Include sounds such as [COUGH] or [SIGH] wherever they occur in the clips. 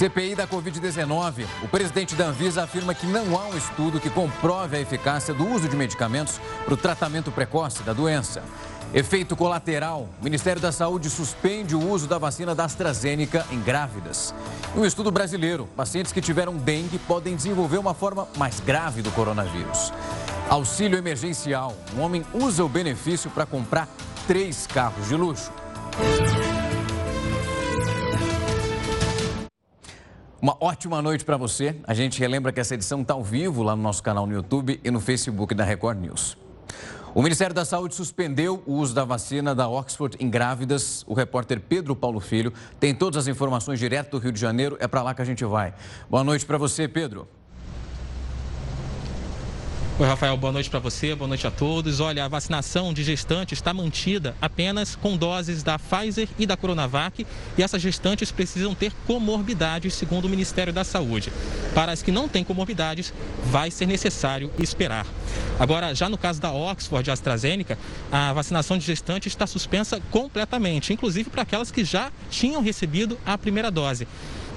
CPI da Covid-19. O presidente da Anvisa afirma que não há um estudo que comprove a eficácia do uso de medicamentos para o tratamento precoce da doença. Efeito colateral: o Ministério da Saúde suspende o uso da vacina da AstraZeneca em grávidas. Um estudo brasileiro: pacientes que tiveram dengue podem desenvolver uma forma mais grave do coronavírus. Auxílio emergencial: um homem usa o benefício para comprar três carros de luxo. Uma ótima noite para você. A gente relembra que essa edição está ao vivo lá no nosso canal no YouTube e no Facebook da Record News. O Ministério da Saúde suspendeu o uso da vacina da Oxford em grávidas. O repórter Pedro Paulo Filho tem todas as informações direto do Rio de Janeiro. É para lá que a gente vai. Boa noite para você, Pedro. Oi, Rafael, boa noite para você, boa noite a todos. Olha, a vacinação de gestantes está mantida apenas com doses da Pfizer e da Coronavac e essas gestantes precisam ter comorbidades, segundo o Ministério da Saúde. Para as que não têm comorbidades, vai ser necessário esperar. Agora, já no caso da Oxford e AstraZeneca, a vacinação de gestantes está suspensa completamente, inclusive para aquelas que já tinham recebido a primeira dose.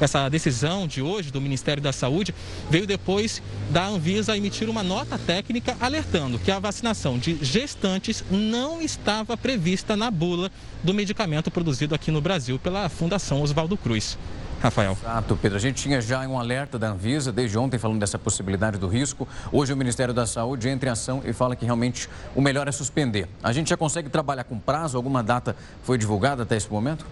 Essa decisão de hoje do Ministério da Saúde veio depois da Anvisa emitir uma nota técnica alertando que a vacinação de gestantes não estava prevista na bula do medicamento produzido aqui no Brasil pela Fundação Oswaldo Cruz. Rafael. Exato, Pedro. A gente tinha já um alerta da Anvisa desde ontem falando dessa possibilidade do risco. Hoje o Ministério da Saúde entra em ação e fala que realmente o melhor é suspender. A gente já consegue trabalhar com prazo? Alguma data foi divulgada até esse momento?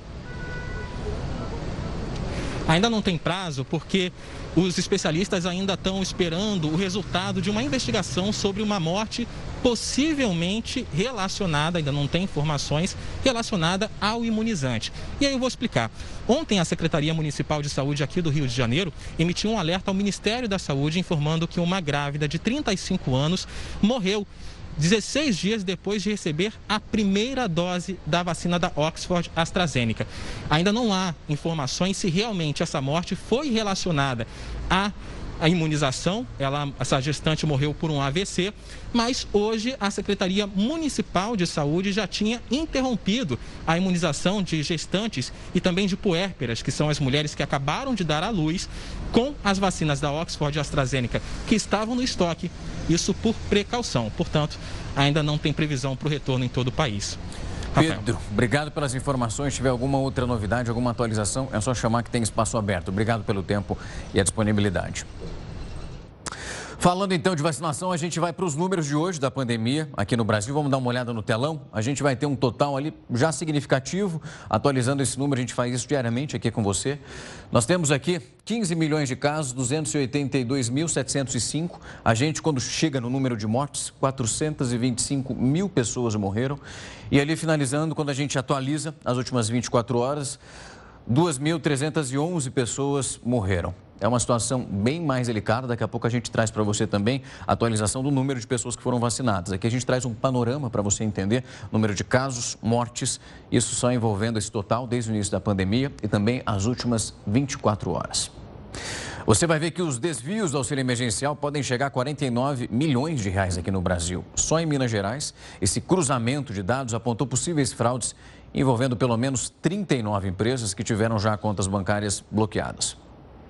Ainda não tem prazo porque os especialistas ainda estão esperando o resultado de uma investigação sobre uma morte possivelmente relacionada, ainda não tem informações, relacionada ao imunizante. E aí eu vou explicar. Ontem a Secretaria Municipal de Saúde aqui do Rio de Janeiro emitiu um alerta ao Ministério da Saúde informando que uma grávida de 35 anos morreu 16 dias depois de receber a primeira dose da vacina da Oxford AstraZeneca. Ainda não há informações se realmente essa morte foi relacionada a a imunização, ela, essa gestante morreu por um AVC, mas hoje a Secretaria Municipal de Saúde já tinha interrompido a imunização de gestantes e também de puérperas, que são as mulheres que acabaram de dar à luz, com as vacinas da Oxford e AstraZeneca que estavam no estoque, isso por precaução. Portanto, ainda não tem previsão para o retorno em todo o país. Pedro, obrigado pelas informações. Se tiver alguma outra novidade, alguma atualização, é só chamar que tem espaço aberto. Obrigado pelo tempo e a disponibilidade. Falando então de vacinação, a gente vai para os números de hoje da pandemia aqui no Brasil. Vamos dar uma olhada no telão. A gente vai ter um total ali já significativo. Atualizando esse número, a gente faz isso diariamente aqui com você. Nós temos aqui 15 milhões de casos, 282.705. A gente, quando chega no número de mortes, 425 mil pessoas morreram. E ali finalizando, quando a gente atualiza as últimas 24 horas, 2.311 pessoas morreram. É uma situação bem mais delicada. Daqui a pouco a gente traz para você também a atualização do número de pessoas que foram vacinadas. Aqui a gente traz um panorama para você entender número de casos, mortes, isso só envolvendo esse total desde o início da pandemia e também as últimas 24 horas. Você vai ver que os desvios do auxílio emergencial podem chegar a 49 milhões de reais aqui no Brasil. Só em Minas Gerais, esse cruzamento de dados apontou possíveis fraudes envolvendo pelo menos 39 empresas que tiveram já contas bancárias bloqueadas.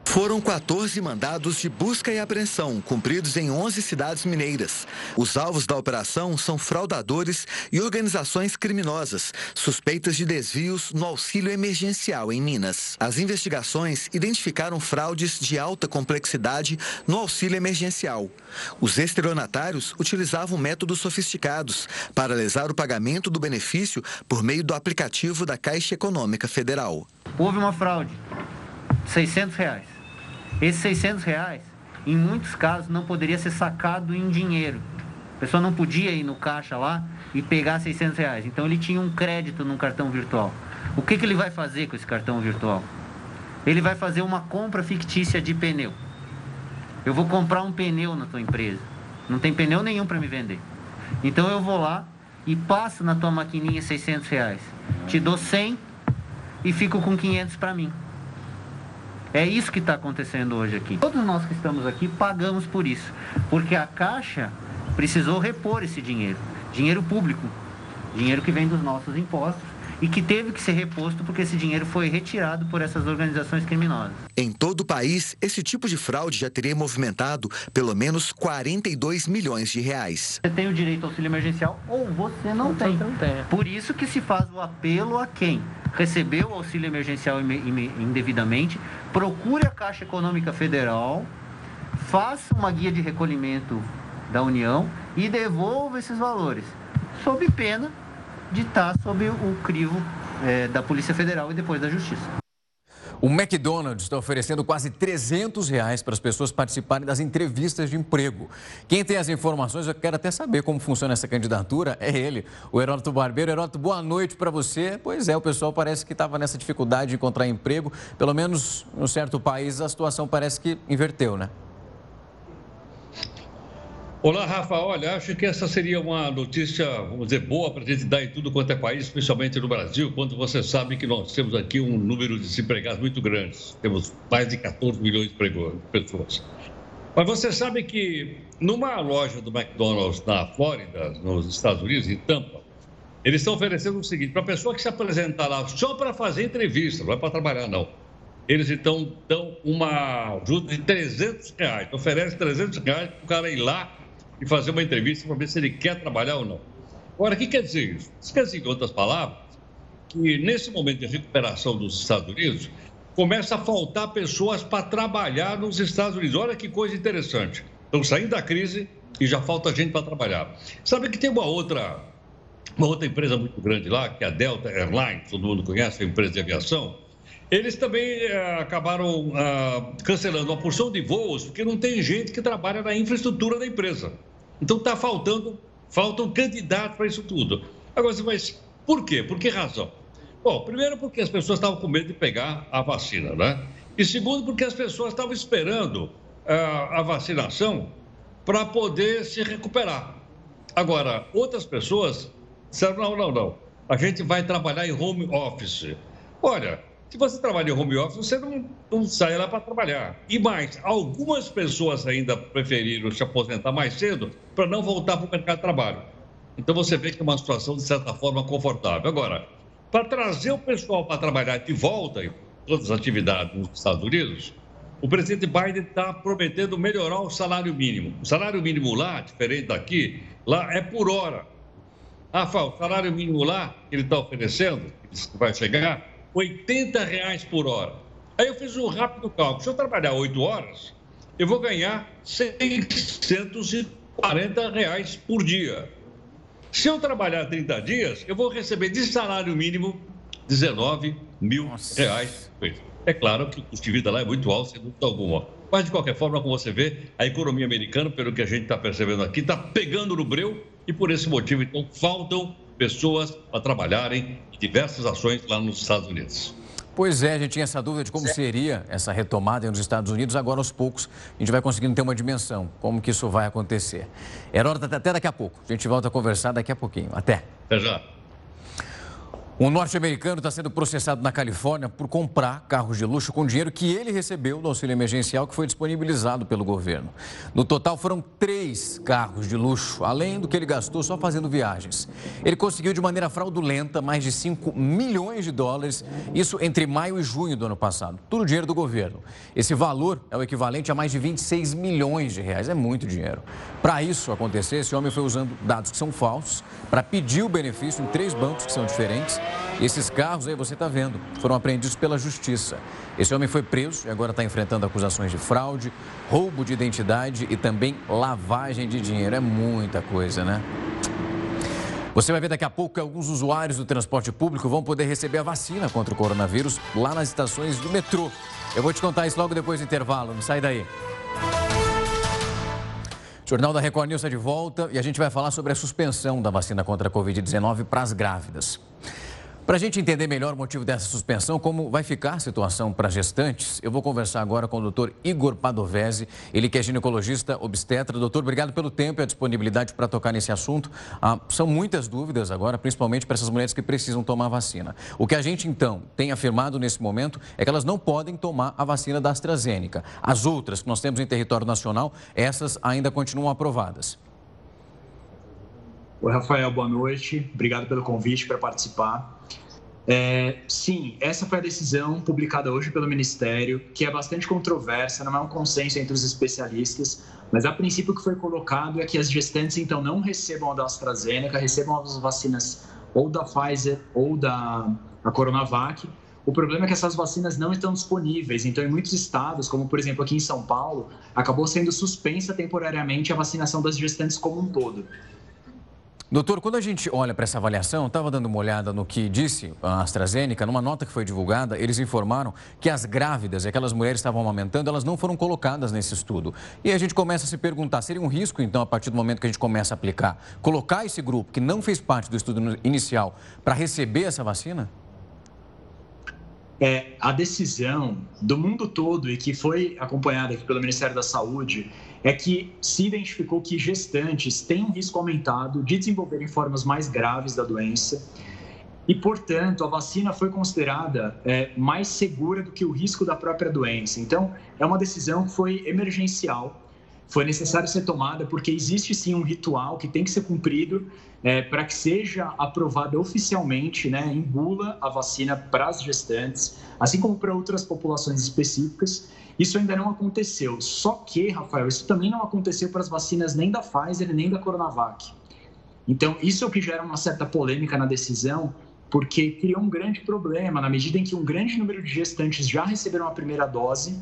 Foram 14 mandados de busca e apreensão, cumpridos em 11 cidades mineiras. Os alvos da operação são fraudadores e organizações criminosas, suspeitas de desvios no auxílio emergencial em Minas. As investigações identificaram fraudes de alta complexidade no auxílio emergencial. Os estelionatários utilizavam métodos sofisticados para lesar o pagamento do benefício por meio do aplicativo da Caixa Econômica Federal. Houve uma fraude. 600 reais. Esses 600 reais, em muitos casos, não poderia ser sacado em dinheiro. A pessoa não podia ir no caixa lá e pegar 600 reais. Então ele tinha um crédito num cartão virtual. O que, que ele vai fazer com esse cartão virtual? Ele vai fazer uma compra fictícia de pneu. Eu vou comprar um pneu na tua empresa. Não tem pneu nenhum para me vender. Então eu vou lá e passo na tua maquininha 600 reais. Te dou 100 e fico com 500 para mim. É isso que está acontecendo hoje aqui. Todos nós que estamos aqui pagamos por isso, porque a Caixa precisou repor esse dinheiro, dinheiro público, dinheiro que vem dos nossos impostos e que teve que ser reposto porque esse dinheiro foi retirado por essas organizações criminosas. Em todo o país, esse tipo de fraude já teria movimentado pelo menos 42 milhões de reais. Você tem o direito ao auxílio emergencial ou você não, tem. não tem. Por isso que se faz o apelo a quem recebeu o auxílio emergencial indevidamente, procure a Caixa Econômica Federal, faça uma guia de recolhimento da União e devolva esses valores, sob pena de estar sob o crivo é, da Polícia Federal e depois da Justiça. O McDonald's está oferecendo quase 300 reais para as pessoas participarem das entrevistas de emprego. Quem tem as informações, eu quero até saber como funciona essa candidatura, é ele, o Heródoto Barbeiro. Heródoto, boa noite para você. Pois é, o pessoal parece que estava nessa dificuldade de encontrar emprego. Pelo menos em um certo país a situação parece que inverteu, né? Olá, Rafa. Olha, acho que essa seria uma notícia, vamos dizer, boa para a gente dar em tudo quanto é país, especialmente no Brasil, quando você sabe que nós temos aqui um número de desempregados muito grande. Temos mais de 14 milhões de pessoas. Mas você sabe que numa loja do McDonald's na Flórida, nos Estados Unidos, em Tampa, eles estão oferecendo o seguinte: para a pessoa que se apresentar lá só para fazer entrevista, não é para trabalhar, não. Eles então dão uma ajuda de 300 reais, oferece 300 reais para o cara ir lá e fazer uma entrevista para ver se ele quer trabalhar ou não. Agora, o que quer dizer isso? Isso quer dizer, em outras palavras, que nesse momento de recuperação dos Estados Unidos, começa a faltar pessoas para trabalhar nos Estados Unidos. Olha que coisa interessante. Estão saindo da crise e já falta gente para trabalhar. Sabe que tem uma outra, uma outra empresa muito grande lá, que é a Delta Airlines, todo mundo conhece, a empresa de aviação. Eles também eh, acabaram ah, cancelando uma porção de voos, porque não tem gente que trabalha na infraestrutura da empresa. Então está faltando, faltam candidatos para isso tudo. Agora, mas por quê? Por que razão? Bom, primeiro porque as pessoas estavam com medo de pegar a vacina, né? E segundo porque as pessoas estavam esperando uh, a vacinação para poder se recuperar. Agora, outras pessoas disseram, não, não, não, a gente vai trabalhar em home office. Olha, se você trabalha em home office, você não, não sai lá para trabalhar. E mais, algumas pessoas ainda preferiram se aposentar mais cedo para não voltar para o mercado de trabalho. Então você vê que é uma situação, de certa forma, confortável. Agora, para trazer o pessoal para trabalhar de volta em todas as atividades nos Estados Unidos, o presidente Biden está prometendo melhorar o salário mínimo. O salário mínimo lá, diferente daqui, lá é por hora. Rafa, o salário mínimo lá que ele está oferecendo, que vai chegar, 80 reais por hora. Aí eu fiz um rápido cálculo. Se eu trabalhar 8 horas, eu vou ganhar 640 reais por dia. Se eu trabalhar 30 dias, eu vou receber de salário mínimo 19 mil Nossa. reais. É claro que o custo de vida lá é muito alto, sem dúvida alguma. Mas, de qualquer forma, como você vê, a economia americana, pelo que a gente está percebendo aqui, está pegando no breu e, por esse motivo, então, faltam pessoas para trabalharem em diversas ações lá nos Estados Unidos. Pois é, a gente tinha essa dúvida de como seria essa retomada nos Estados Unidos. Agora, aos poucos, a gente vai conseguindo ter uma dimensão, como que isso vai acontecer. Heródoto, até daqui a pouco. A gente volta a conversar daqui a pouquinho. Até. Até já. Um norte-americano está sendo processado na Califórnia por comprar carros de luxo com dinheiro que ele recebeu do auxílio emergencial que foi disponibilizado pelo governo. No total, foram três carros de luxo, além do que ele gastou só fazendo viagens. Ele conseguiu de maneira fraudulenta mais de 5 milhões de dólares, isso entre maio e junho do ano passado. Tudo dinheiro do governo. Esse valor é o equivalente a mais de 26 milhões de reais. É muito dinheiro. Para isso acontecer, esse homem foi usando dados que são falsos para pedir o benefício em três bancos que são diferentes esses carros aí você está vendo, foram apreendidos pela justiça. Esse homem foi preso e agora está enfrentando acusações de fraude, roubo de identidade e também lavagem de dinheiro. É muita coisa, né? Você vai ver daqui a pouco que alguns usuários do transporte público vão poder receber a vacina contra o coronavírus lá nas estações do metrô. Eu vou te contar isso logo depois do intervalo, não sai daí. Jornal da Record News está de volta e a gente vai falar sobre a suspensão da vacina contra a Covid-19 para as grávidas. Para a gente entender melhor o motivo dessa suspensão, como vai ficar a situação para gestantes, eu vou conversar agora com o doutor Igor Padovese, ele que é ginecologista obstetra. Doutor, obrigado pelo tempo e a disponibilidade para tocar nesse assunto. Ah, são muitas dúvidas agora, principalmente para essas mulheres que precisam tomar vacina. O que a gente, então, tem afirmado nesse momento é que elas não podem tomar a vacina da AstraZeneca. As outras que nós temos em território nacional, essas ainda continuam aprovadas. Oi, Rafael, boa noite. Obrigado pelo convite para participar. É, sim, essa foi a decisão publicada hoje pelo Ministério, que é bastante controversa, não é um consenso entre os especialistas, mas a princípio o que foi colocado é que as gestantes então não recebam a da AstraZeneca, recebam as vacinas ou da Pfizer ou da Coronavac. O problema é que essas vacinas não estão disponíveis, então em muitos estados, como por exemplo aqui em São Paulo, acabou sendo suspensa temporariamente a vacinação das gestantes como um todo. Doutor, quando a gente olha para essa avaliação, estava dando uma olhada no que disse a AstraZeneca, numa nota que foi divulgada, eles informaram que as grávidas e aquelas mulheres que estavam amamentando, elas não foram colocadas nesse estudo. E a gente começa a se perguntar, seria um risco, então, a partir do momento que a gente começa a aplicar, colocar esse grupo que não fez parte do estudo inicial para receber essa vacina? É, a decisão do mundo todo e que foi acompanhada aqui pelo Ministério da Saúde é que se identificou que gestantes têm um risco aumentado de desenvolverem formas mais graves da doença e, portanto, a vacina foi considerada é, mais segura do que o risco da própria doença. Então, é uma decisão que foi emergencial, foi necessário ser tomada porque existe sim um ritual que tem que ser cumprido é, para que seja aprovada oficialmente, né, em bula, a vacina para as gestantes, assim como para outras populações específicas. Isso ainda não aconteceu. Só que, Rafael, isso também não aconteceu para as vacinas nem da Pfizer nem da Coronavac. Então, isso é o que gera uma certa polêmica na decisão, porque criou um grande problema, na medida em que um grande número de gestantes já receberam a primeira dose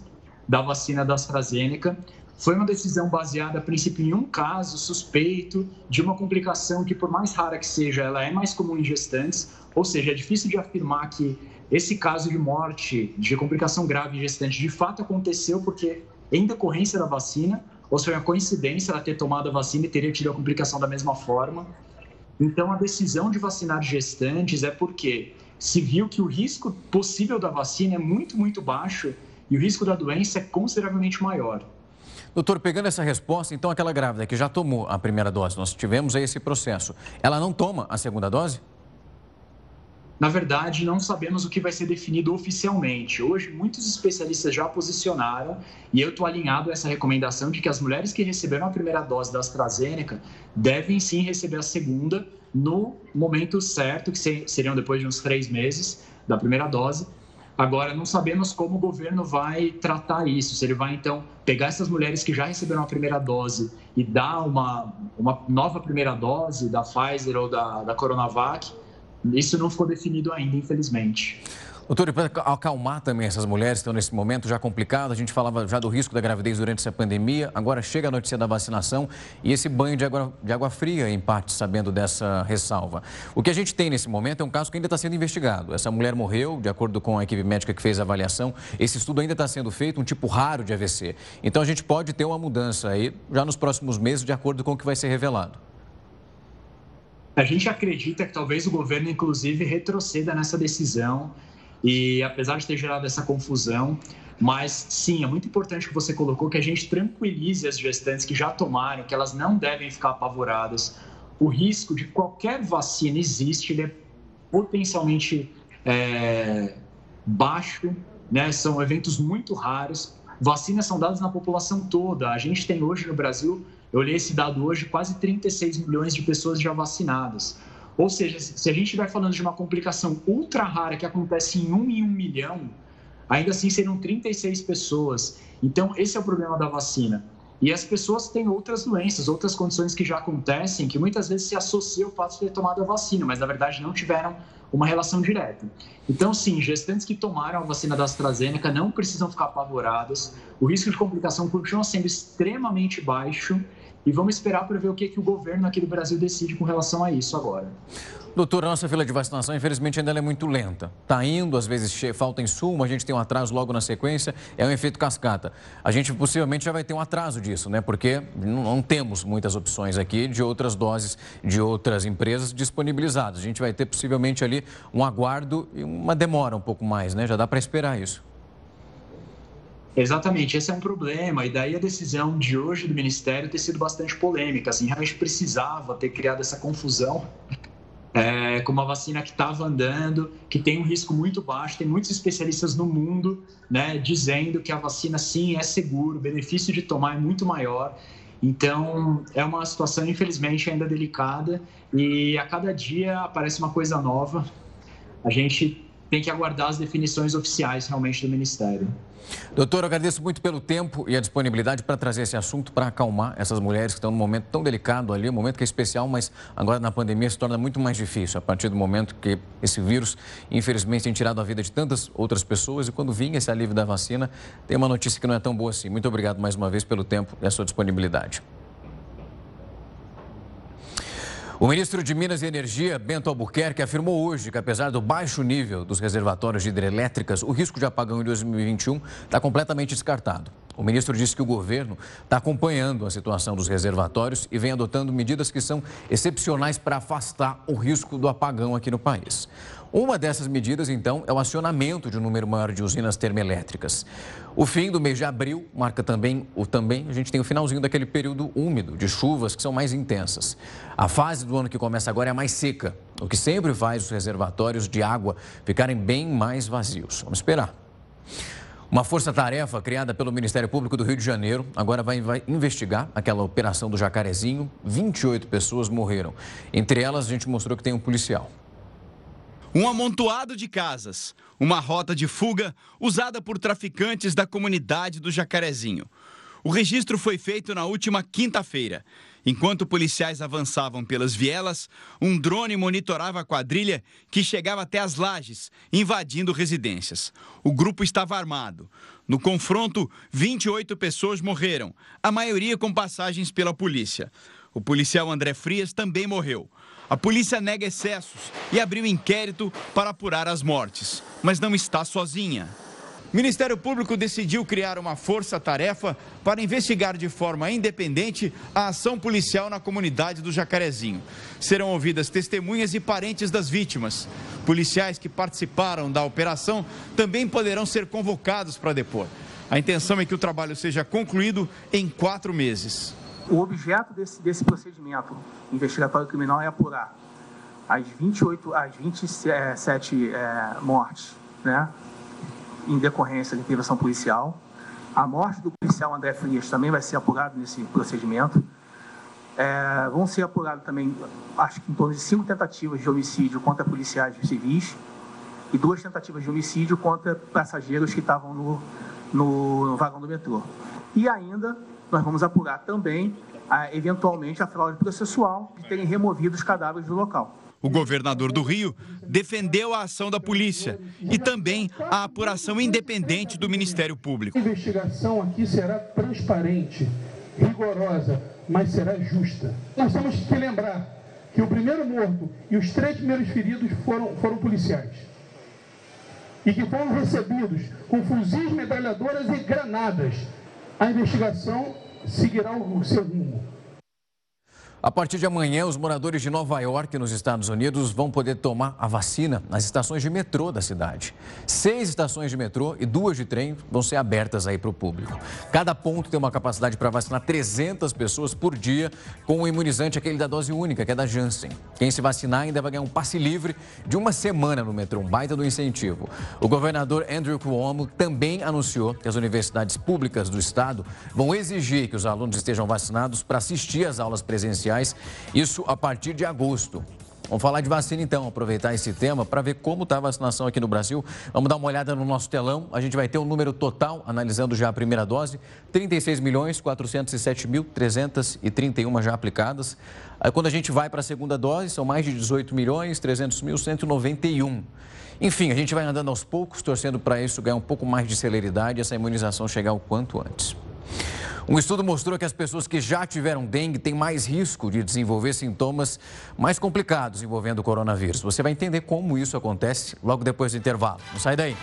da vacina da AstraZeneca. Foi uma decisão baseada, a princípio, em um caso suspeito de uma complicação que, por mais rara que seja, ela é mais comum em gestantes, ou seja, é difícil de afirmar que esse caso de morte, de complicação grave em gestante, de fato aconteceu porque, em decorrência da vacina, ou se foi uma coincidência ela ter tomado a vacina e teria tido a complicação da mesma forma. Então, a decisão de vacinar gestantes é porque se viu que o risco possível da vacina é muito, muito baixo e o risco da doença é consideravelmente maior. Doutor, pegando essa resposta, então aquela grávida que já tomou a primeira dose, nós tivemos esse processo, ela não toma a segunda dose? na verdade, não sabemos o que vai ser definido oficialmente. Hoje, muitos especialistas já posicionaram, e eu estou alinhado a essa recomendação de que as mulheres que receberam a primeira dose da AstraZeneca devem sim receber a segunda no momento certo, que seriam depois de uns três meses da primeira dose. Agora, não sabemos como o governo vai tratar isso. Se ele vai, então, pegar essas mulheres que já receberam a primeira dose e dar uma, uma nova primeira dose da Pfizer ou da, da Coronavac isso não ficou definido ainda, infelizmente. Doutor, para acalmar também essas mulheres que estão nesse momento já complicado, a gente falava já do risco da gravidez durante essa pandemia, agora chega a notícia da vacinação e esse banho de água, de água fria, em parte, sabendo dessa ressalva. O que a gente tem nesse momento é um caso que ainda está sendo investigado. Essa mulher morreu, de acordo com a equipe médica que fez a avaliação, esse estudo ainda está sendo feito, um tipo raro de AVC. Então a gente pode ter uma mudança aí já nos próximos meses, de acordo com o que vai ser revelado. A gente acredita que talvez o governo, inclusive, retroceda nessa decisão e apesar de ter gerado essa confusão, mas sim, é muito importante que você colocou que a gente tranquilize as gestantes que já tomaram, que elas não devem ficar apavoradas. O risco de qualquer vacina existe, ele é potencialmente é, baixo, né? são eventos muito raros. Vacinas são dadas na população toda. A gente tem hoje no Brasil eu olhei esse dado hoje, quase 36 milhões de pessoas já vacinadas. Ou seja, se a gente estiver falando de uma complicação ultra rara que acontece em um em um milhão, ainda assim seriam 36 pessoas. Então, esse é o problema da vacina. E as pessoas têm outras doenças, outras condições que já acontecem, que muitas vezes se associam ao fato de ter tomado a vacina, mas na verdade não tiveram uma relação direta. Então, sim, gestantes que tomaram a vacina da AstraZeneca não precisam ficar apavoradas. O risco de complicação continua sendo extremamente baixo e vamos esperar para ver o que, que o governo aqui do Brasil decide com relação a isso agora. Doutor, a nossa fila de vacinação, infelizmente, ainda é muito lenta. Está indo, às vezes falta insumo, a gente tem um atraso logo na sequência, é um efeito cascata. A gente possivelmente já vai ter um atraso disso, né? Porque não temos muitas opções aqui de outras doses de outras empresas disponibilizadas. A gente vai ter possivelmente ali um aguardo e uma demora um pouco mais, né? Já dá para esperar isso. Exatamente, esse é um problema, e daí a decisão de hoje do Ministério ter sido bastante polêmica. Assim, realmente precisava ter criado essa confusão é, com uma vacina que estava andando, que tem um risco muito baixo. Tem muitos especialistas no mundo né, dizendo que a vacina sim é seguro, o benefício de tomar é muito maior. Então, é uma situação, infelizmente, ainda delicada e a cada dia aparece uma coisa nova a gente tem que aguardar as definições oficiais realmente do Ministério. Doutor, agradeço muito pelo tempo e a disponibilidade para trazer esse assunto para acalmar essas mulheres que estão num momento tão delicado ali, um momento que é especial, mas agora na pandemia se torna muito mais difícil a partir do momento que esse vírus, infelizmente, tem tirado a vida de tantas outras pessoas e quando vinha esse alívio da vacina, tem uma notícia que não é tão boa assim. Muito obrigado mais uma vez pelo tempo e a sua disponibilidade. O ministro de Minas e Energia, Bento Albuquerque, afirmou hoje que, apesar do baixo nível dos reservatórios de hidrelétricas, o risco de apagão em 2021 está completamente descartado. O ministro disse que o governo está acompanhando a situação dos reservatórios e vem adotando medidas que são excepcionais para afastar o risco do apagão aqui no país. Uma dessas medidas, então, é o acionamento de um número maior de usinas termoelétricas. O fim do mês de abril marca também o também, a gente tem o finalzinho daquele período úmido de chuvas que são mais intensas. A fase do ano que começa agora é mais seca, o que sempre faz os reservatórios de água ficarem bem mais vazios. Vamos esperar. Uma força-tarefa criada pelo Ministério Público do Rio de Janeiro agora vai, vai, investigar aquela operação do Jacarezinho. 28 pessoas morreram. Entre elas, a gente mostrou que tem um policial. Um amontoado de casas, uma rota de fuga usada por traficantes da comunidade do Jacarezinho. O registro foi feito na última quinta-feira. Enquanto policiais avançavam pelas vielas, um drone monitorava a quadrilha que chegava até as lajes, invadindo residências. O grupo estava armado. No confronto, 28 pessoas morreram, a maioria com passagens pela polícia. O policial André Frias também morreu. A polícia nega excessos e abriu inquérito para apurar as mortes, mas não está sozinha. O Ministério Público decidiu criar uma força-tarefa para investigar de forma independente a ação policial na comunidade do Jacarezinho. Serão ouvidas testemunhas e parentes das vítimas. Policiais que participaram da operação também poderão ser convocados para depor. A intenção é que o trabalho seja concluído em quatro meses. O objeto desse, desse procedimento investigatório criminal é apurar as 28, as 27 é, mortes, né, em decorrência da intervenção policial. A morte do policial André Frias também vai ser apurada nesse procedimento. É, vão ser apuradas também, acho que em torno de cinco tentativas de homicídio contra policiais civis e duas tentativas de homicídio contra passageiros que estavam no, no, no vagão do metrô. E ainda nós vamos apurar também, eventualmente, a fraude processual de terem removido os cadáveres do local. O governador do Rio defendeu a ação da polícia e também a apuração independente do Ministério Público. A investigação aqui será transparente, rigorosa, mas será justa. Nós temos que lembrar que o primeiro morto e os três primeiros feridos foram, foram policiais. E que foram recebidos com fuzis, metralhadoras e granadas a investigação seguirá o seu rumo. A partir de amanhã, os moradores de Nova York, nos Estados Unidos, vão poder tomar a vacina nas estações de metrô da cidade. Seis estações de metrô e duas de trem vão ser abertas aí para o público. Cada ponto tem uma capacidade para vacinar 300 pessoas por dia com o imunizante, aquele da dose única, que é da Janssen. Quem se vacinar ainda vai ganhar um passe livre de uma semana no metrô, um baita do incentivo. O governador Andrew Cuomo também anunciou que as universidades públicas do estado vão exigir que os alunos estejam vacinados para assistir às aulas presenciais isso a partir de agosto. Vamos falar de vacina então, aproveitar esse tema para ver como está a vacinação aqui no Brasil. Vamos dar uma olhada no nosso telão. A gente vai ter o um número total, analisando já a primeira dose, 36 milhões 407 mil 331 já aplicadas. Aí, quando a gente vai para a segunda dose, são mais de 18 milhões 300 mil 191. Enfim, a gente vai andando aos poucos, torcendo para isso ganhar um pouco mais de celeridade e essa imunização chegar o quanto antes. Um estudo mostrou que as pessoas que já tiveram dengue têm mais risco de desenvolver sintomas mais complicados envolvendo o coronavírus. Você vai entender como isso acontece logo depois do intervalo. Não sai daí.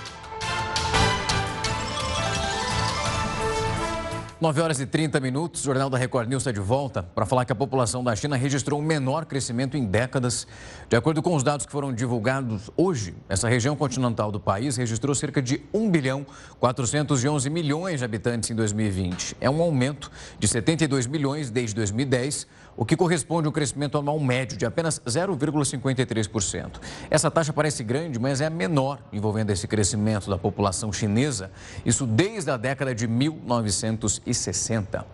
9 horas e 30 minutos, o Jornal da Record News está de volta para falar que a população da China registrou um menor crescimento em décadas. De acordo com os dados que foram divulgados hoje, essa região continental do país registrou cerca de 1 bilhão 411 milhões de habitantes em 2020. É um aumento de 72 milhões desde 2010 o que corresponde a um crescimento anual médio de apenas 0,53%. Essa taxa parece grande, mas é a menor envolvendo esse crescimento da população chinesa, isso desde a década de 1960.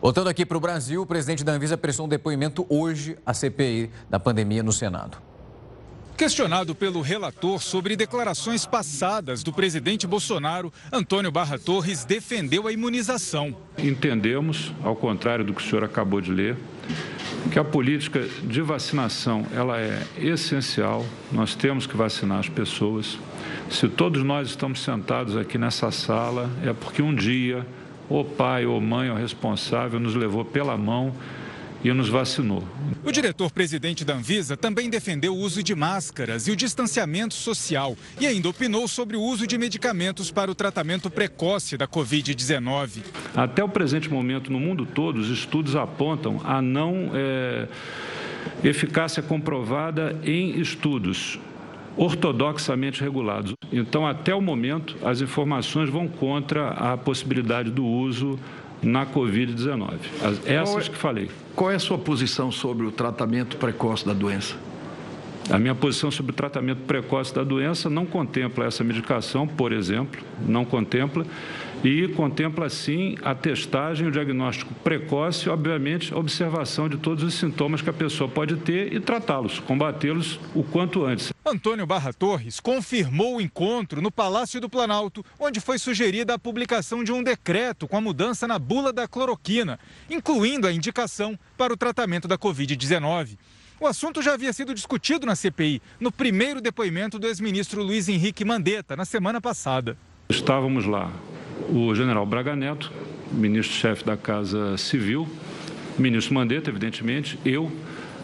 Voltando aqui para o Brasil, o presidente da Anvisa prestou um depoimento hoje à CPI da pandemia no Senado. Questionado pelo relator sobre declarações passadas do presidente Bolsonaro, Antônio Barra Torres defendeu a imunização. Entendemos, ao contrário do que o senhor acabou de ler, que a política de vacinação ela é essencial. Nós temos que vacinar as pessoas. Se todos nós estamos sentados aqui nessa sala, é porque um dia o pai ou mãe ou responsável nos levou pela mão e nos vacinou. O diretor-presidente da Anvisa também defendeu o uso de máscaras e o distanciamento social e ainda opinou sobre o uso de medicamentos para o tratamento precoce da Covid-19. Até o presente momento, no mundo todo, os estudos apontam a não é, eficácia comprovada em estudos ortodoxamente regulados. Então, até o momento, as informações vão contra a possibilidade do uso na Covid-19. Essas é, que falei. Qual é a sua posição sobre o tratamento precoce da doença? A minha posição sobre o tratamento precoce da doença não contempla essa medicação, por exemplo, não contempla, e contempla sim a testagem, o diagnóstico precoce e, obviamente, a observação de todos os sintomas que a pessoa pode ter e tratá-los, combatê-los o quanto antes. Antônio Barra Torres confirmou o encontro no Palácio do Planalto, onde foi sugerida a publicação de um decreto com a mudança na bula da cloroquina, incluindo a indicação para o tratamento da Covid-19. O assunto já havia sido discutido na CPI, no primeiro depoimento do ex-ministro Luiz Henrique Mandetta, na semana passada. Estávamos lá, o general Braga Neto, ministro-chefe da Casa Civil, ministro Mandetta, evidentemente, eu,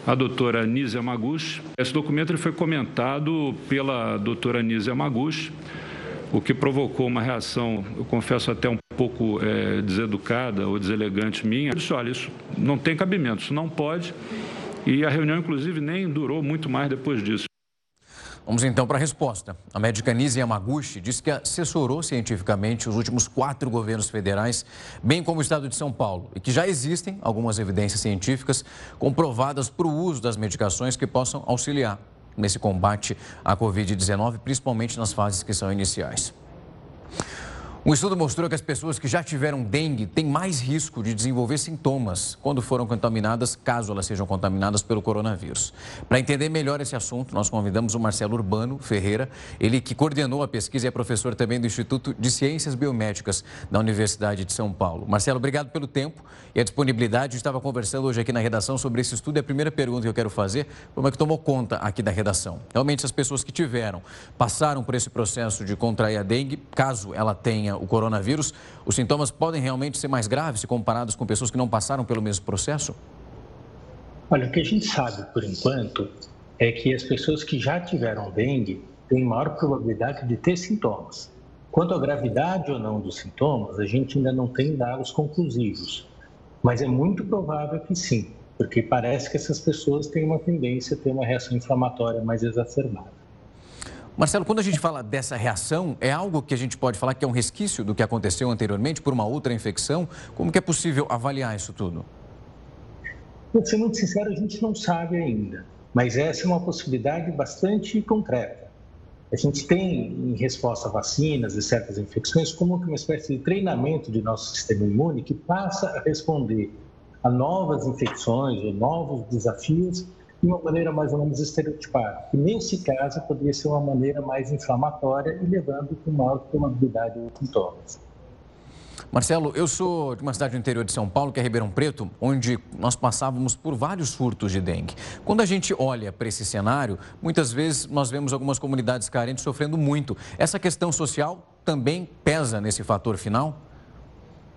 a doutora Nízia Maguchi. Esse documento foi comentado pela doutora Nízia Maguchi, o que provocou uma reação, eu confesso até um pouco é, deseducada ou deselegante minha. Disse, olha, isso não tem cabimento, isso não pode. E a reunião, inclusive, nem durou muito mais depois disso. Vamos então para a resposta. A médica Nise Yamaguchi disse que assessorou cientificamente os últimos quatro governos federais, bem como o estado de São Paulo, e que já existem algumas evidências científicas comprovadas para o uso das medicações que possam auxiliar nesse combate à Covid-19, principalmente nas fases que são iniciais. Um estudo mostrou que as pessoas que já tiveram dengue têm mais risco de desenvolver sintomas quando foram contaminadas, caso elas sejam contaminadas pelo coronavírus. Para entender melhor esse assunto, nós convidamos o Marcelo Urbano Ferreira, ele que coordenou a pesquisa e é professor também do Instituto de Ciências Biomédicas da Universidade de São Paulo. Marcelo, obrigado pelo tempo e a disponibilidade. estava conversando hoje aqui na redação sobre esse estudo e a primeira pergunta que eu quero fazer, como é que tomou conta aqui da redação? Realmente, as pessoas que tiveram, passaram por esse processo de contrair a dengue, caso ela tenha tenha o coronavírus, os sintomas podem realmente ser mais graves se comparados com pessoas que não passaram pelo mesmo processo? Olha, o que a gente sabe por enquanto é que as pessoas que já tiveram dengue têm maior probabilidade de ter sintomas. Quanto à gravidade ou não dos sintomas, a gente ainda não tem dados conclusivos, mas é muito provável que sim, porque parece que essas pessoas têm uma tendência a ter uma reação inflamatória mais exacerbada. Marcelo, quando a gente fala dessa reação, é algo que a gente pode falar que é um resquício do que aconteceu anteriormente por uma outra infecção? Como que é possível avaliar isso tudo? Para ser muito sincero, a gente não sabe ainda, mas essa é uma possibilidade bastante concreta. A gente tem, em resposta a vacinas e certas infecções, como uma espécie de treinamento de nosso sistema imune que passa a responder a novas infecções ou novos desafios de uma maneira mais ou menos estereotipada, que nesse caso poderia ser uma maneira mais inflamatória e levando com maior probabilidade de sintomas. Marcelo, eu sou de uma cidade do interior de São Paulo, que é Ribeirão Preto, onde nós passávamos por vários surtos de dengue. Quando a gente olha para esse cenário, muitas vezes nós vemos algumas comunidades carentes sofrendo muito. Essa questão social também pesa nesse fator final?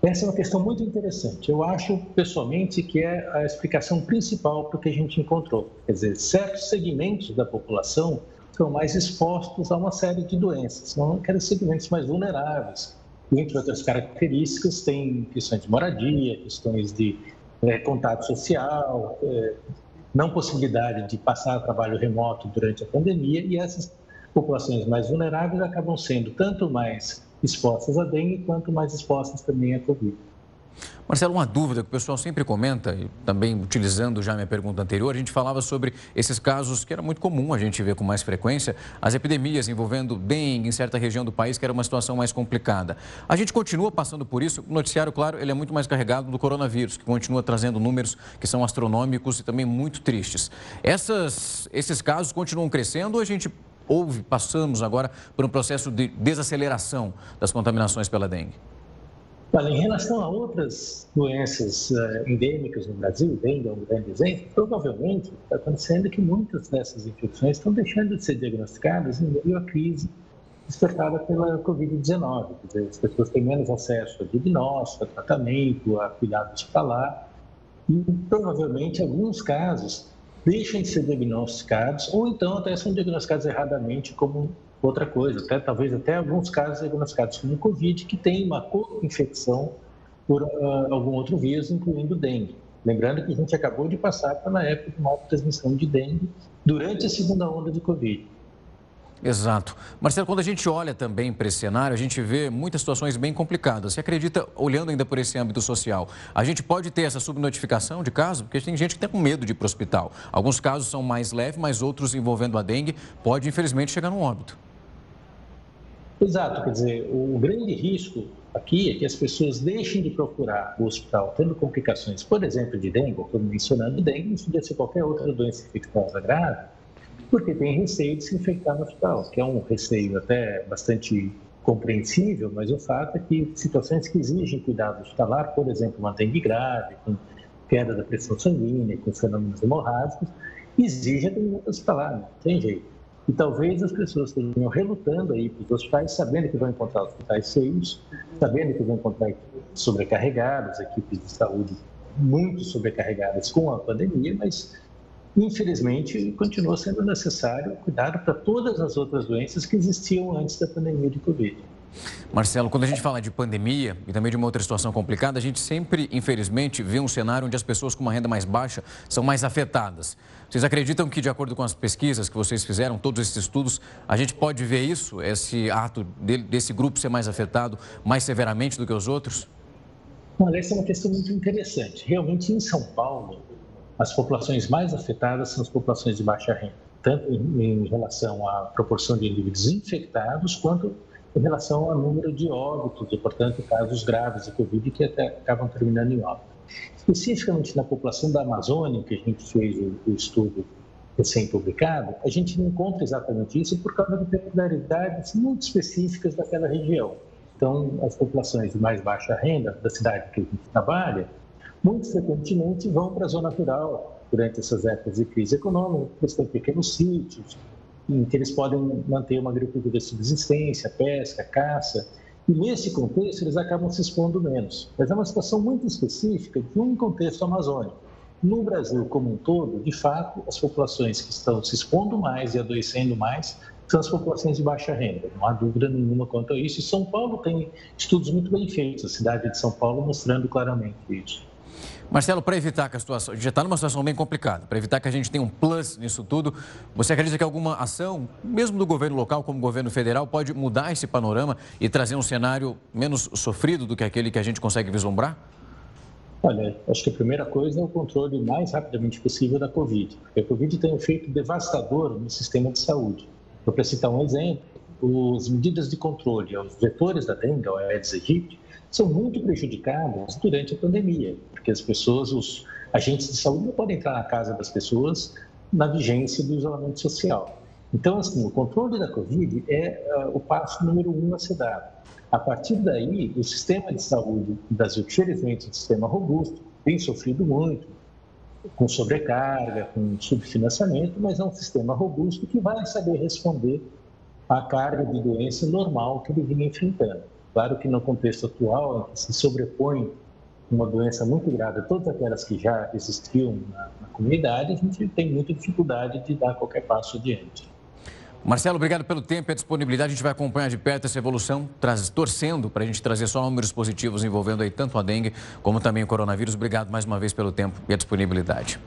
Essa é uma questão muito interessante. Eu acho, pessoalmente, que é a explicação principal para o que a gente encontrou. Quer dizer, certos segmentos da população são mais expostos a uma série de doenças, são aqueles segmentos mais vulneráveis. Entre outras características, tem questões de moradia, questões de é, contato social, é, não possibilidade de passar trabalho remoto durante a pandemia, e essas populações mais vulneráveis acabam sendo tanto mais expostas a dengue, quanto mais expostas também a Covid. Marcelo, uma dúvida que o pessoal sempre comenta, e também utilizando já minha pergunta anterior, a gente falava sobre esses casos que era muito comum a gente ver com mais frequência, as epidemias envolvendo dengue em certa região do país, que era uma situação mais complicada. A gente continua passando por isso, o noticiário, claro, ele é muito mais carregado do coronavírus, que continua trazendo números que são astronômicos e também muito tristes. Essas, esses casos continuam crescendo ou a gente houve, passamos agora por um processo de desaceleração das contaminações pela dengue? Olha, em relação a outras doenças uh, endêmicas no Brasil, dengue é um grande exemplo, provavelmente está acontecendo que muitas dessas infecções estão deixando de ser diagnosticadas em meio à crise despertada pela Covid-19. As pessoas têm menos acesso a diagnóstico, a tratamento, a cuidado hospitalar e provavelmente, alguns casos, deixam de ser diagnosticados ou então até são diagnosticados erradamente como outra coisa, até talvez até alguns casos diagnosticados como Covid que tem uma co-infecção por uh, algum outro vírus, incluindo dengue. Lembrando que a gente acabou de passar pela época de nova transmissão de dengue durante a segunda onda de Covid. Exato. Marcelo, quando a gente olha também para esse cenário, a gente vê muitas situações bem complicadas. Você acredita, olhando ainda por esse âmbito social, a gente pode ter essa subnotificação de casos? Porque tem gente que tem com medo de ir para o hospital. Alguns casos são mais leves, mas outros envolvendo a dengue pode, infelizmente, chegar no óbito. Exato, quer dizer, o grande risco aqui é que as pessoas deixem de procurar o hospital tendo complicações, por exemplo, de dengue, ou mencionando dengue, isso podia ser qualquer outra doença infecciosa grave, porque tem receio de se infectar no hospital, que é um receio até bastante compreensível, mas o fato é que situações que exigem cuidado hospitalar, por exemplo, uma dengue grave, com queda da pressão sanguínea, com fenômenos hemorrágicos, exigem atendimento hospitalar, não tem jeito. E talvez as pessoas estejam relutando aí para os hospitais, sabendo que vão encontrar hospitais cheios, sabendo que vão encontrar equipes sobrecarregadas, equipes de saúde muito sobrecarregadas com a pandemia, mas infelizmente continua sendo necessário cuidado para todas as outras doenças que existiam antes da pandemia de Covid. Marcelo, quando a gente fala de pandemia e também de uma outra situação complicada, a gente sempre, infelizmente, vê um cenário onde as pessoas com uma renda mais baixa são mais afetadas. Vocês acreditam que, de acordo com as pesquisas que vocês fizeram, todos esses estudos, a gente pode ver isso, esse ato desse grupo ser mais afetado mais severamente do que os outros? Olha, essa é uma questão muito interessante. Realmente, em São Paulo, as populações mais afetadas são as populações de baixa renda, tanto em relação à proporção de indivíduos infectados, quanto em relação ao número de óbitos e, portanto, casos graves de Covid que até acabam terminando em óbito. Especificamente na população da Amazônia, que a gente fez o, estudo recém-publicado, a gente não encontra exatamente isso por causa de peculiaridades muito específicas daquela região. Então, as populações de mais baixa renda da cidade que a gente trabalha, muito frequentemente vão para a zona rural durante essas épocas de crise econômica, eles têm pequenos sítios, em que eles podem manter uma agricultura de subsistência, pesca, caça, e nesse contexto eles acabam se expondo menos. Mas é uma situação muito específica de um contexto amazônico. No Brasil como um todo, de fato, as populações que estão se expondo mais e adoecendo mais são as populações de baixa renda. Não há dúvida nenhuma quanto a isso. E São Paulo tem estudos muito bem feitos, a cidade de São Paulo mostrando claramente isso. Marcelo, para evitar que a situação. Já está numa situação bem complicada, para evitar que a gente tenha um plus nisso tudo, você acredita que alguma ação, mesmo do governo local como governo federal, pode mudar esse panorama e trazer um cenário menos sofrido do que aquele que a gente consegue vislumbrar? Olha, acho que a primeira coisa é o controle mais rapidamente possível da Covid. Porque a Covid tem um efeito devastador no sistema de saúde. Para citar um exemplo, as medidas de controle aos vetores da dengue, o Aedes aegypti, são muito prejudicadas durante a pandemia, porque as pessoas, os agentes de saúde não podem entrar na casa das pessoas na vigência do isolamento social. Então, assim, o controle da Covid é uh, o passo número um a ser dado. A partir daí, o sistema de saúde do Brasil, é um sistema robusto, tem sofrido muito, com sobrecarga, com subfinanciamento, mas é um sistema robusto que vai saber responder à carga de doença normal que ele vinha enfrentando. Claro que no contexto atual, em que se sobrepõe uma doença muito grave todas aquelas que já existiam na, na comunidade, a gente tem muita dificuldade de dar qualquer passo adiante. Marcelo, obrigado pelo tempo e a disponibilidade. A gente vai acompanhar de perto essa evolução, traz, torcendo para a gente trazer só números positivos envolvendo aí tanto a dengue como também o coronavírus. Obrigado mais uma vez pelo tempo e a disponibilidade.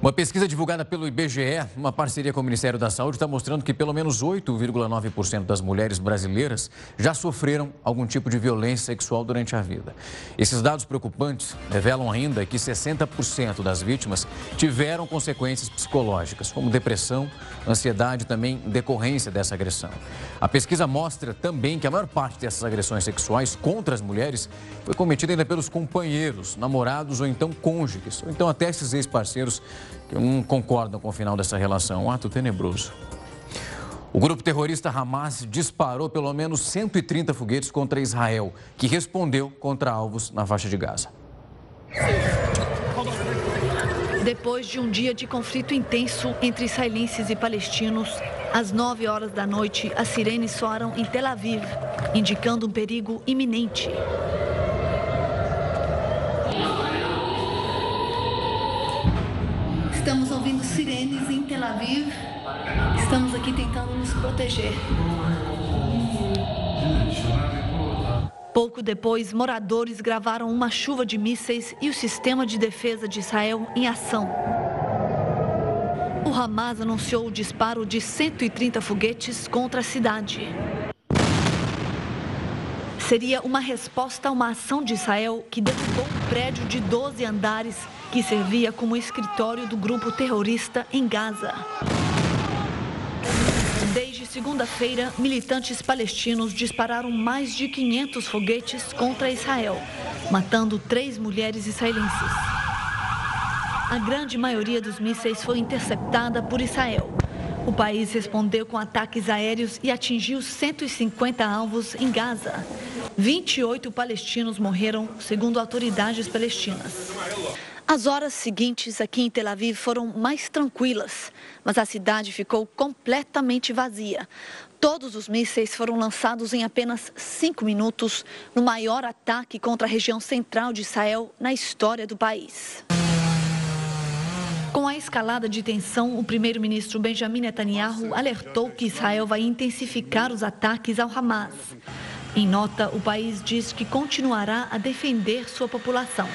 Uma pesquisa divulgada pelo IBGE, uma parceria com o Ministério da Saúde, está mostrando que pelo menos 8,9% das mulheres brasileiras já sofreram algum tipo de violência sexual durante a vida. Esses dados preocupantes revelam ainda que 60% das vítimas tiveram consequências psicológicas, como depressão, ansiedade também decorrência dessa agressão. A pesquisa mostra também que a maior parte dessas agressões sexuais contra as mulheres foi cometida ainda pelos companheiros, namorados ou então cônjuges, ou então até esses ex-parceiros que não concordam com o final dessa relação. Um ato tenebroso. O grupo terrorista Hamas disparou pelo menos 130 foguetes contra Israel, que respondeu contra alvos na faixa de Gaza. Depois de um dia de conflito intenso entre israelenses e palestinos, às 9 horas da noite, as sirenes soaram em Tel Aviv, indicando um perigo iminente. Sirenes em Tel Aviv. Estamos aqui tentando nos proteger. Pouco depois, moradores gravaram uma chuva de mísseis e o sistema de defesa de Israel em ação. O Hamas anunciou o disparo de 130 foguetes contra a cidade. Seria uma resposta a uma ação de Israel que derrubou um prédio de 12 andares que servia como escritório do grupo terrorista em Gaza. Desde segunda-feira, militantes palestinos dispararam mais de 500 foguetes contra Israel, matando três mulheres israelenses. A grande maioria dos mísseis foi interceptada por Israel. O país respondeu com ataques aéreos e atingiu 150 alvos em Gaza. 28 palestinos morreram, segundo autoridades palestinas. As horas seguintes aqui em Tel Aviv foram mais tranquilas, mas a cidade ficou completamente vazia. Todos os mísseis foram lançados em apenas cinco minutos no maior ataque contra a região central de Israel na história do país. Com a escalada de tensão, o primeiro-ministro Benjamin Netanyahu alertou que Israel vai intensificar os ataques ao Hamas. Em nota, o país diz que continuará a defender sua população.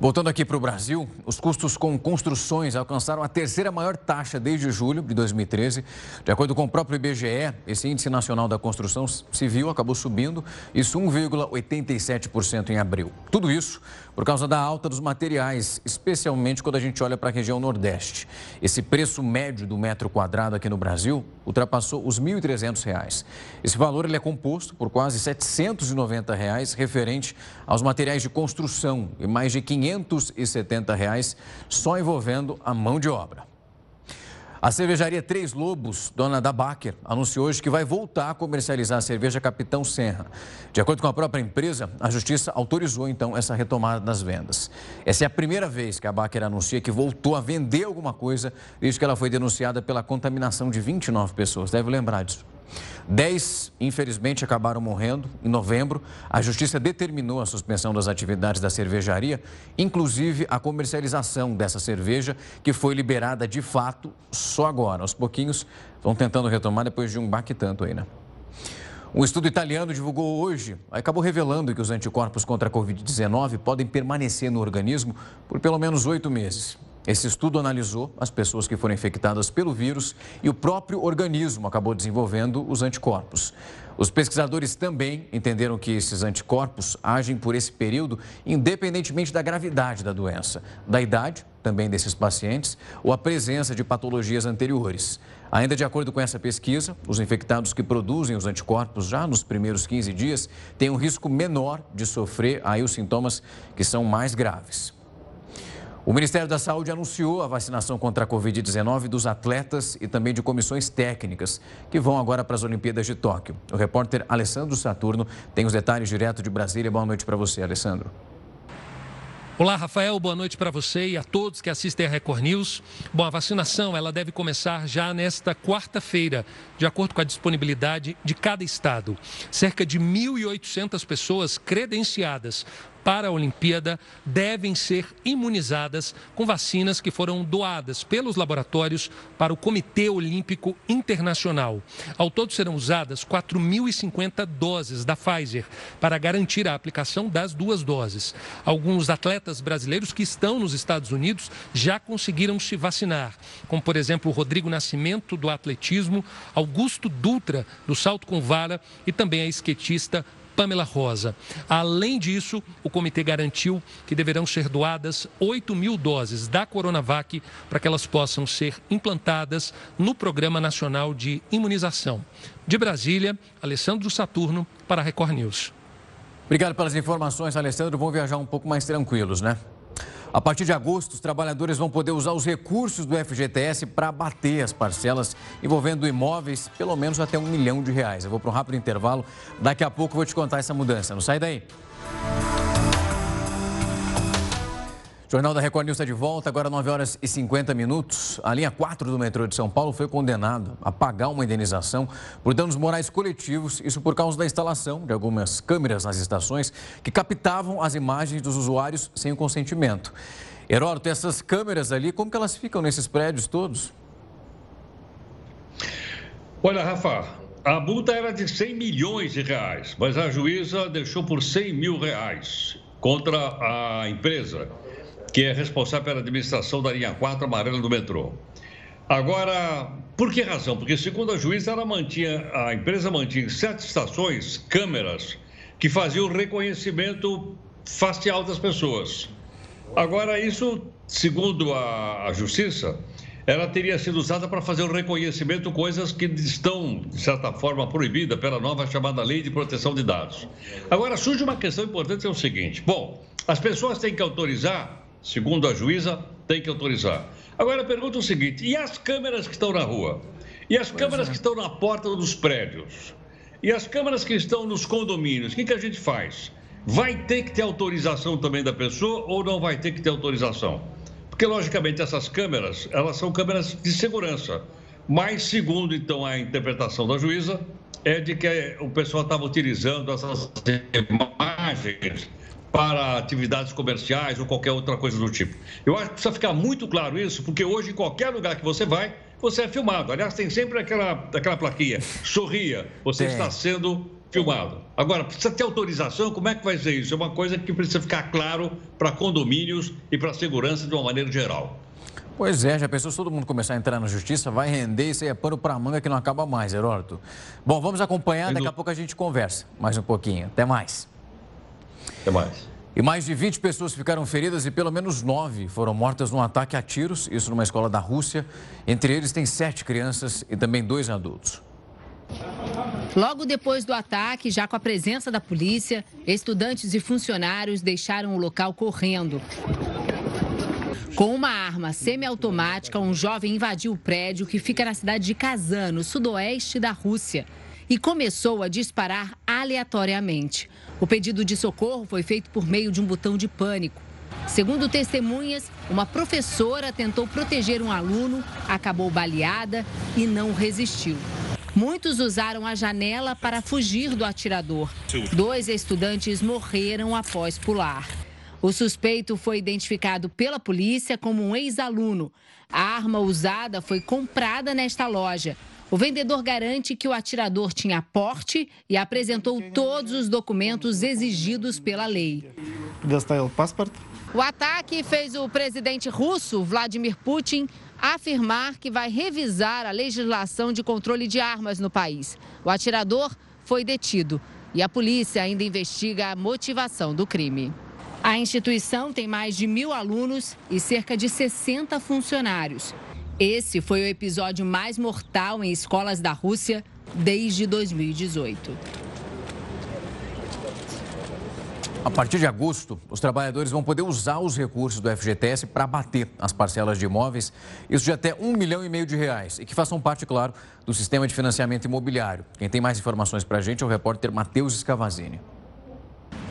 Voltando aqui para o Brasil, os custos com construções alcançaram a terceira maior taxa desde julho de 2013. De acordo com o próprio IBGE, esse Índice Nacional da Construção Civil acabou subindo, isso 1,87% em abril. Tudo isso por causa da alta dos materiais, especialmente quando a gente olha para a região Nordeste. Esse preço médio do metro quadrado aqui no Brasil ultrapassou os R$ 1.300. Esse valor ele é composto por quase 790 reais referente aos materiais de construção e mais de R$ 570 reais só envolvendo a mão de obra. A cervejaria Três Lobos, dona da Baker, anunciou hoje que vai voltar a comercializar a cerveja Capitão Serra. De acordo com a própria empresa, a justiça autorizou então essa retomada das vendas. Essa é a primeira vez que a Baker anuncia que voltou a vender alguma coisa desde que ela foi denunciada pela contaminação de 29 pessoas. Deve lembrar disso. Dez, infelizmente, acabaram morrendo. Em novembro, a Justiça determinou a suspensão das atividades da cervejaria, inclusive a comercialização dessa cerveja, que foi liberada de fato só agora. Aos pouquinhos, estão tentando retomar depois de um baque tanto aí, né? Um estudo italiano divulgou hoje, acabou revelando que os anticorpos contra a Covid-19 podem permanecer no organismo por pelo menos oito meses. Esse estudo analisou as pessoas que foram infectadas pelo vírus e o próprio organismo acabou desenvolvendo os anticorpos. Os pesquisadores também entenderam que esses anticorpos agem por esse período independentemente da gravidade da doença, da idade também desses pacientes ou a presença de patologias anteriores. Ainda de acordo com essa pesquisa, os infectados que produzem os anticorpos já nos primeiros 15 dias têm um risco menor de sofrer aí os sintomas que são mais graves. O Ministério da Saúde anunciou a vacinação contra a Covid-19 dos atletas e também de comissões técnicas que vão agora para as Olimpíadas de Tóquio. O repórter Alessandro Saturno tem os detalhes direto de Brasília. Boa noite para você, Alessandro. Olá, Rafael, boa noite para você e a todos que assistem a Record News. Bom, a vacinação ela deve começar já nesta quarta-feira, de acordo com a disponibilidade de cada estado. Cerca de 1.800 pessoas credenciadas para a Olimpíada devem ser imunizadas com vacinas que foram doadas pelos laboratórios para o Comitê Olímpico Internacional. Ao todo serão usadas 4.050 doses da Pfizer para garantir a aplicação das duas doses. Alguns atletas brasileiros que estão nos Estados Unidos já conseguiram se vacinar, como por exemplo o Rodrigo Nascimento do atletismo, Augusto Dutra do salto com vara e também a esquetista Pamela Rosa. Além disso, o comitê garantiu que deverão ser doadas 8 mil doses da Coronavac para que elas possam ser implantadas no Programa Nacional de Imunização. De Brasília, Alessandro Saturno para a Record News. Obrigado pelas informações, Alessandro. Vão viajar um pouco mais tranquilos, né? A partir de agosto, os trabalhadores vão poder usar os recursos do FGTS para abater as parcelas envolvendo imóveis, pelo menos até um milhão de reais. Eu vou para um rápido intervalo. Daqui a pouco eu vou te contar essa mudança. Não sai daí. Jornal da Record News está de volta, agora 9 horas e 50 minutos. A linha 4 do metrô de São Paulo foi condenada a pagar uma indenização por danos morais coletivos, isso por causa da instalação de algumas câmeras nas estações que captavam as imagens dos usuários sem o consentimento. Heródoto, essas câmeras ali, como que elas ficam nesses prédios todos? Olha, Rafa, a multa era de 100 milhões de reais, mas a juíza deixou por 100 mil reais contra a empresa que é responsável pela administração da linha 4 amarela do metrô. Agora, por que razão? Porque, segundo a juíza, ela mantinha, a empresa mantinha em sete estações câmeras que faziam o reconhecimento facial das pessoas. Agora, isso, segundo a, a justiça, ela teria sido usada para fazer o reconhecimento, coisas que estão, de certa forma, proibidas pela nova chamada Lei de Proteção de Dados. Agora, surge uma questão importante, é o seguinte: bom, as pessoas têm que autorizar segundo a juíza, tem que autorizar. Agora, pergunta o seguinte: e as câmeras que estão na rua? E as pois câmeras é. que estão na porta dos prédios? E as câmeras que estão nos condomínios? O que, que a gente faz? Vai ter que ter autorização também da pessoa ou não vai ter que ter autorização? Porque, logicamente, essas câmeras, elas são câmeras de segurança. Mas, segundo, então, a interpretação da juíza, é de que o pessoal estava utilizando essas imagens para atividades comerciais ou qualquer outra coisa do tipo. Eu acho que precisa ficar muito claro isso, porque hoje, em qualquer lugar que você vai, você é filmado. Aliás, tem sempre aquela, aquela plaquinha, sorria, você tem. está sendo filmado. Agora, precisa ter autorização, como é que vai ser isso? É uma coisa que precisa ficar claro para condomínios e para a segurança de uma maneira geral. Pois é, já pensou se todo mundo começar a entrar na justiça, vai render, isso aí é pano para manga que não acaba mais, Heródoto. Bom, vamos acompanhar, daqui a pouco a gente conversa mais um pouquinho. Até mais. Até mais. E mais de 20 pessoas ficaram feridas e pelo menos nove foram mortas num ataque a tiros, isso numa escola da Rússia. Entre eles tem sete crianças e também dois adultos. Logo depois do ataque, já com a presença da polícia, estudantes e funcionários deixaram o local correndo. Com uma arma semiautomática, um jovem invadiu o prédio que fica na cidade de Kazan, no sudoeste da Rússia, e começou a disparar aleatoriamente. O pedido de socorro foi feito por meio de um botão de pânico. Segundo testemunhas, uma professora tentou proteger um aluno, acabou baleada e não resistiu. Muitos usaram a janela para fugir do atirador. Dois estudantes morreram após pular. O suspeito foi identificado pela polícia como um ex-aluno. A arma usada foi comprada nesta loja. O vendedor garante que o atirador tinha porte e apresentou todos os documentos exigidos pela lei. O ataque fez o presidente russo, Vladimir Putin, afirmar que vai revisar a legislação de controle de armas no país. O atirador foi detido e a polícia ainda investiga a motivação do crime. A instituição tem mais de mil alunos e cerca de 60 funcionários. Esse foi o episódio mais mortal em escolas da Rússia desde 2018. A partir de agosto, os trabalhadores vão poder usar os recursos do FGTS para bater as parcelas de imóveis, isso de até um milhão e meio de reais, e que façam parte, claro, do sistema de financiamento imobiliário. Quem tem mais informações para a gente é o repórter Matheus Scavazini.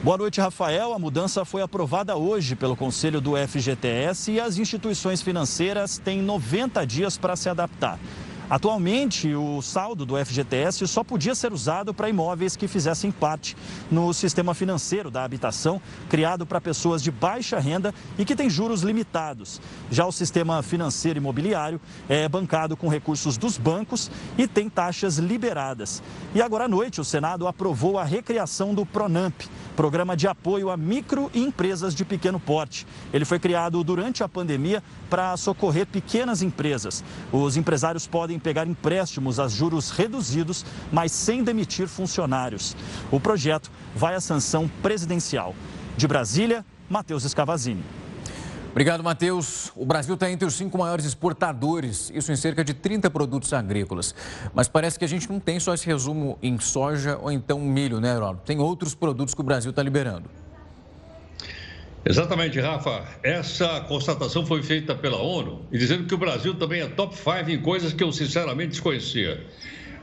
Boa noite, Rafael. A mudança foi aprovada hoje pelo Conselho do FGTS e as instituições financeiras têm 90 dias para se adaptar. Atualmente, o saldo do FGTS só podia ser usado para imóveis que fizessem parte no sistema financeiro da habitação, criado para pessoas de baixa renda e que tem juros limitados. Já o sistema financeiro imobiliário é bancado com recursos dos bancos e tem taxas liberadas. E agora à noite, o Senado aprovou a recriação do Pronamp, programa de apoio a micro e empresas de pequeno porte. Ele foi criado durante a pandemia para socorrer pequenas empresas. Os empresários podem pegar empréstimos a juros reduzidos, mas sem demitir funcionários. O projeto vai à sanção presidencial. De Brasília, Matheus Escavazini. Obrigado, Matheus. O Brasil está entre os cinco maiores exportadores, isso em cerca de 30 produtos agrícolas. Mas parece que a gente não tem só esse resumo em soja ou então milho, né, Heródoto? Tem outros produtos que o Brasil está liberando. Exatamente, Rafa. Essa constatação foi feita pela ONU e dizendo que o Brasil também é top 5 em coisas que eu sinceramente desconhecia.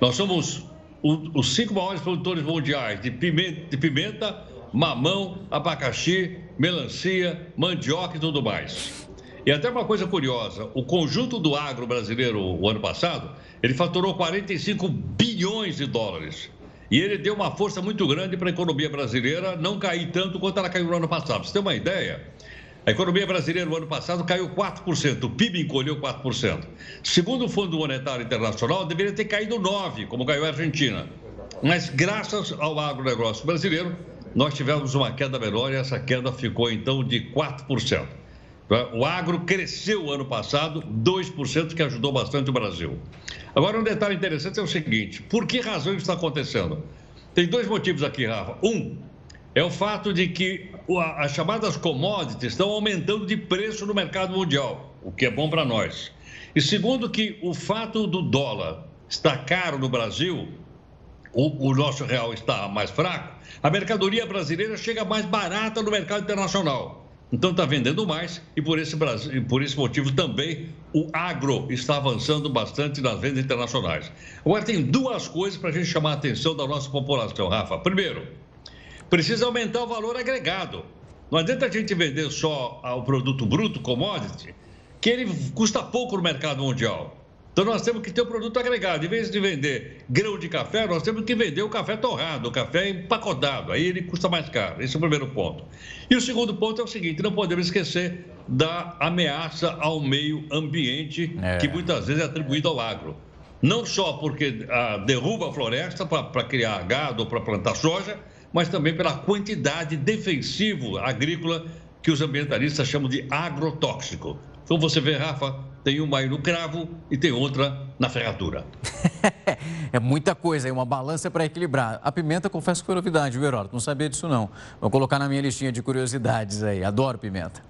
Nós somos os cinco maiores produtores mundiais de pimenta, mamão, abacaxi, melancia, mandioca e tudo mais. E até uma coisa curiosa, o conjunto do agro brasileiro o ano passado, ele faturou 45 bilhões de dólares. E ele deu uma força muito grande para a economia brasileira não cair tanto quanto ela caiu no ano passado. Você ter uma ideia, a economia brasileira no ano passado caiu 4%, o PIB encolheu 4%. Segundo o Fundo Monetário Internacional, deveria ter caído 9%, como caiu a Argentina. Mas graças ao agronegócio brasileiro, nós tivemos uma queda menor e essa queda ficou então de 4%. O agro cresceu ano passado 2%, que ajudou bastante o Brasil. Agora, um detalhe interessante é o seguinte: por que razão isso está acontecendo? Tem dois motivos aqui, Rafa. Um é o fato de que as chamadas commodities estão aumentando de preço no mercado mundial, o que é bom para nós. E segundo, que o fato do dólar estar caro no Brasil, o, o nosso real está mais fraco, a mercadoria brasileira chega mais barata no mercado internacional. Então está vendendo mais e por esse, por esse motivo também o agro está avançando bastante nas vendas internacionais. Agora tem duas coisas para a gente chamar a atenção da nossa população, Rafa. Primeiro, precisa aumentar o valor agregado. Não adianta a gente vender só o produto bruto, commodity, que ele custa pouco no mercado mundial. Então nós temos que ter o um produto agregado. Em vez de vender grão de café, nós temos que vender o café torrado, o café empacotado. Aí ele custa mais caro. Esse é o primeiro ponto. E o segundo ponto é o seguinte: não podemos esquecer da ameaça ao meio ambiente, é. que muitas vezes é atribuída ao agro. Não só porque ah, derruba a floresta para criar gado ou para plantar soja, mas também pela quantidade defensivo agrícola que os ambientalistas chamam de agrotóxico. Então você vê, Rafa, tem uma aí no cravo e tem outra na ferradura. [LAUGHS] é muita coisa, é uma balança para equilibrar. A pimenta, confesso que foi novidade, viu, Heródoto? Não sabia disso, não. Vou colocar na minha listinha de curiosidades aí. Adoro pimenta.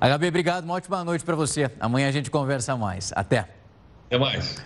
HB, obrigado, uma ótima noite para você. Amanhã a gente conversa mais. Até. Até mais.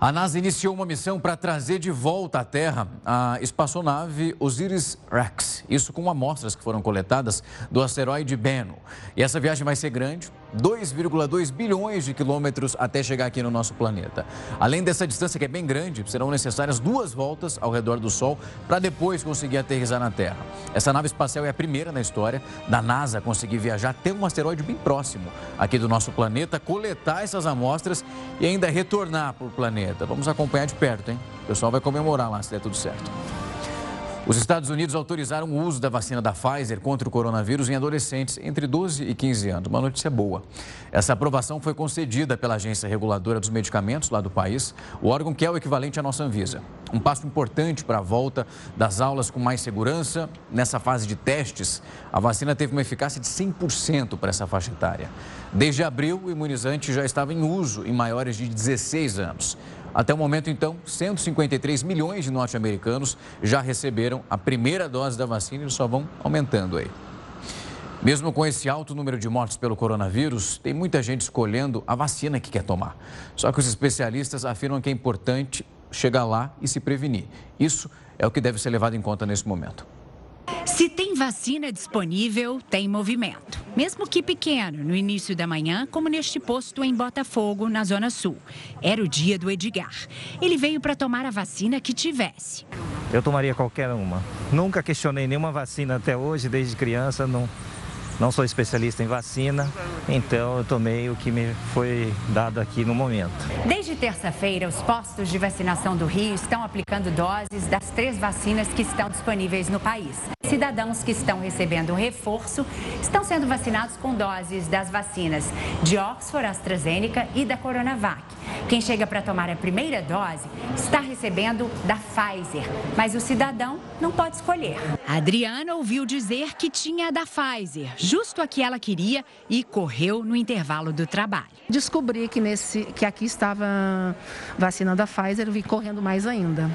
A NASA iniciou uma missão para trazer de volta à Terra a espaçonave Osiris-Rex. Isso com amostras que foram coletadas do asteroide Bennu. E essa viagem vai ser grande, 2,2 bilhões de quilômetros até chegar aqui no nosso planeta. Além dessa distância que é bem grande, serão necessárias duas voltas ao redor do Sol para depois conseguir aterrizar na Terra. Essa nave espacial é a primeira na história da NASA a conseguir viajar até um asteroide bem próximo aqui do nosso planeta, coletar essas amostras e ainda retornar para o planeta. Vamos acompanhar de perto, hein? O pessoal vai comemorar lá se der tudo certo. Os Estados Unidos autorizaram o uso da vacina da Pfizer contra o coronavírus em adolescentes entre 12 e 15 anos. Uma notícia boa. Essa aprovação foi concedida pela Agência Reguladora dos Medicamentos lá do país, o órgão que é o equivalente à nossa Anvisa. Um passo importante para a volta das aulas com mais segurança. Nessa fase de testes, a vacina teve uma eficácia de 100% para essa faixa etária. Desde abril, o imunizante já estava em uso em maiores de 16 anos. Até o momento, então, 153 milhões de norte-americanos já receberam a primeira dose da vacina e só vão aumentando aí. Mesmo com esse alto número de mortes pelo coronavírus, tem muita gente escolhendo a vacina que quer tomar. Só que os especialistas afirmam que é importante chegar lá e se prevenir. Isso é o que deve ser levado em conta nesse momento. Se tem vacina disponível, tem movimento. Mesmo que pequeno, no início da manhã, como neste posto em Botafogo, na Zona Sul. Era o dia do Edgar. Ele veio para tomar a vacina que tivesse. Eu tomaria qualquer uma. Nunca questionei nenhuma vacina até hoje, desde criança. Não, não sou especialista em vacina, então eu tomei o que me foi dado aqui no momento. Desde terça-feira, os postos de vacinação do Rio estão aplicando doses das três vacinas que estão disponíveis no país. Cidadãos que estão recebendo reforço estão sendo vacinados com doses das vacinas de Oxford, AstraZeneca e da Coronavac. Quem chega para tomar a primeira dose está recebendo da Pfizer, mas o cidadão não pode escolher. A Adriana ouviu dizer que tinha a da Pfizer, justo a que ela queria, e correu no intervalo do trabalho. Descobri que, nesse, que aqui estava vacinando a Pfizer e vi correndo mais ainda.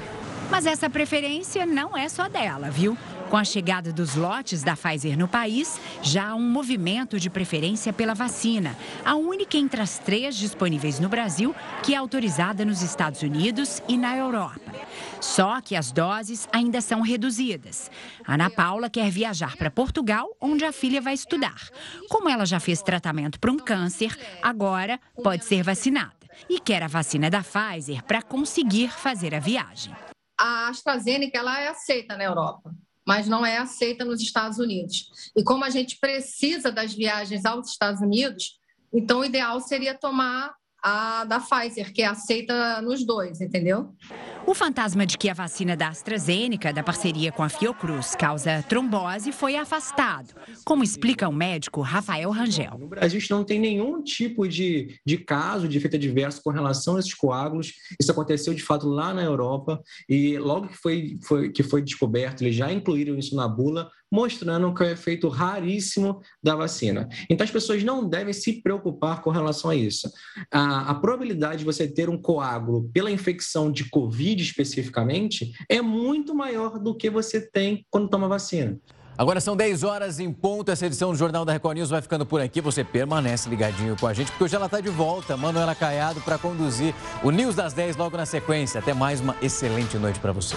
Mas essa preferência não é só dela, viu? Com a chegada dos lotes da Pfizer no país, já há um movimento de preferência pela vacina, a única entre as três disponíveis no Brasil que é autorizada nos Estados Unidos e na Europa. Só que as doses ainda são reduzidas. Ana Paula quer viajar para Portugal, onde a filha vai estudar. Como ela já fez tratamento para um câncer, agora pode ser vacinada. E quer a vacina da Pfizer para conseguir fazer a viagem. A AstraZeneca ela é aceita na Europa mas não é aceita nos Estados Unidos. E como a gente precisa das viagens aos Estados Unidos, então o ideal seria tomar a da Pfizer, que é aceita nos dois, entendeu? O fantasma de que a vacina da AstraZeneca, da parceria com a Fiocruz, causa trombose foi afastado, como explica o médico Rafael Rangel. A gente não tem nenhum tipo de, de caso de efeito adverso com relação a esses coágulos. Isso aconteceu de fato lá na Europa e logo que foi, foi, que foi descoberto, eles já incluíram isso na bula, mostrando que é um efeito raríssimo da vacina. Então as pessoas não devem se preocupar com relação a isso. A, a probabilidade de você ter um coágulo pela infecção de Covid especificamente é muito maior do que você tem quando toma vacina. Agora são 10 horas em ponto. Essa edição do Jornal da Record News vai ficando por aqui. Você permanece ligadinho com a gente, porque hoje ela está de volta. Manuela Caiado para conduzir o News das 10 logo na sequência. Até mais uma excelente noite para você.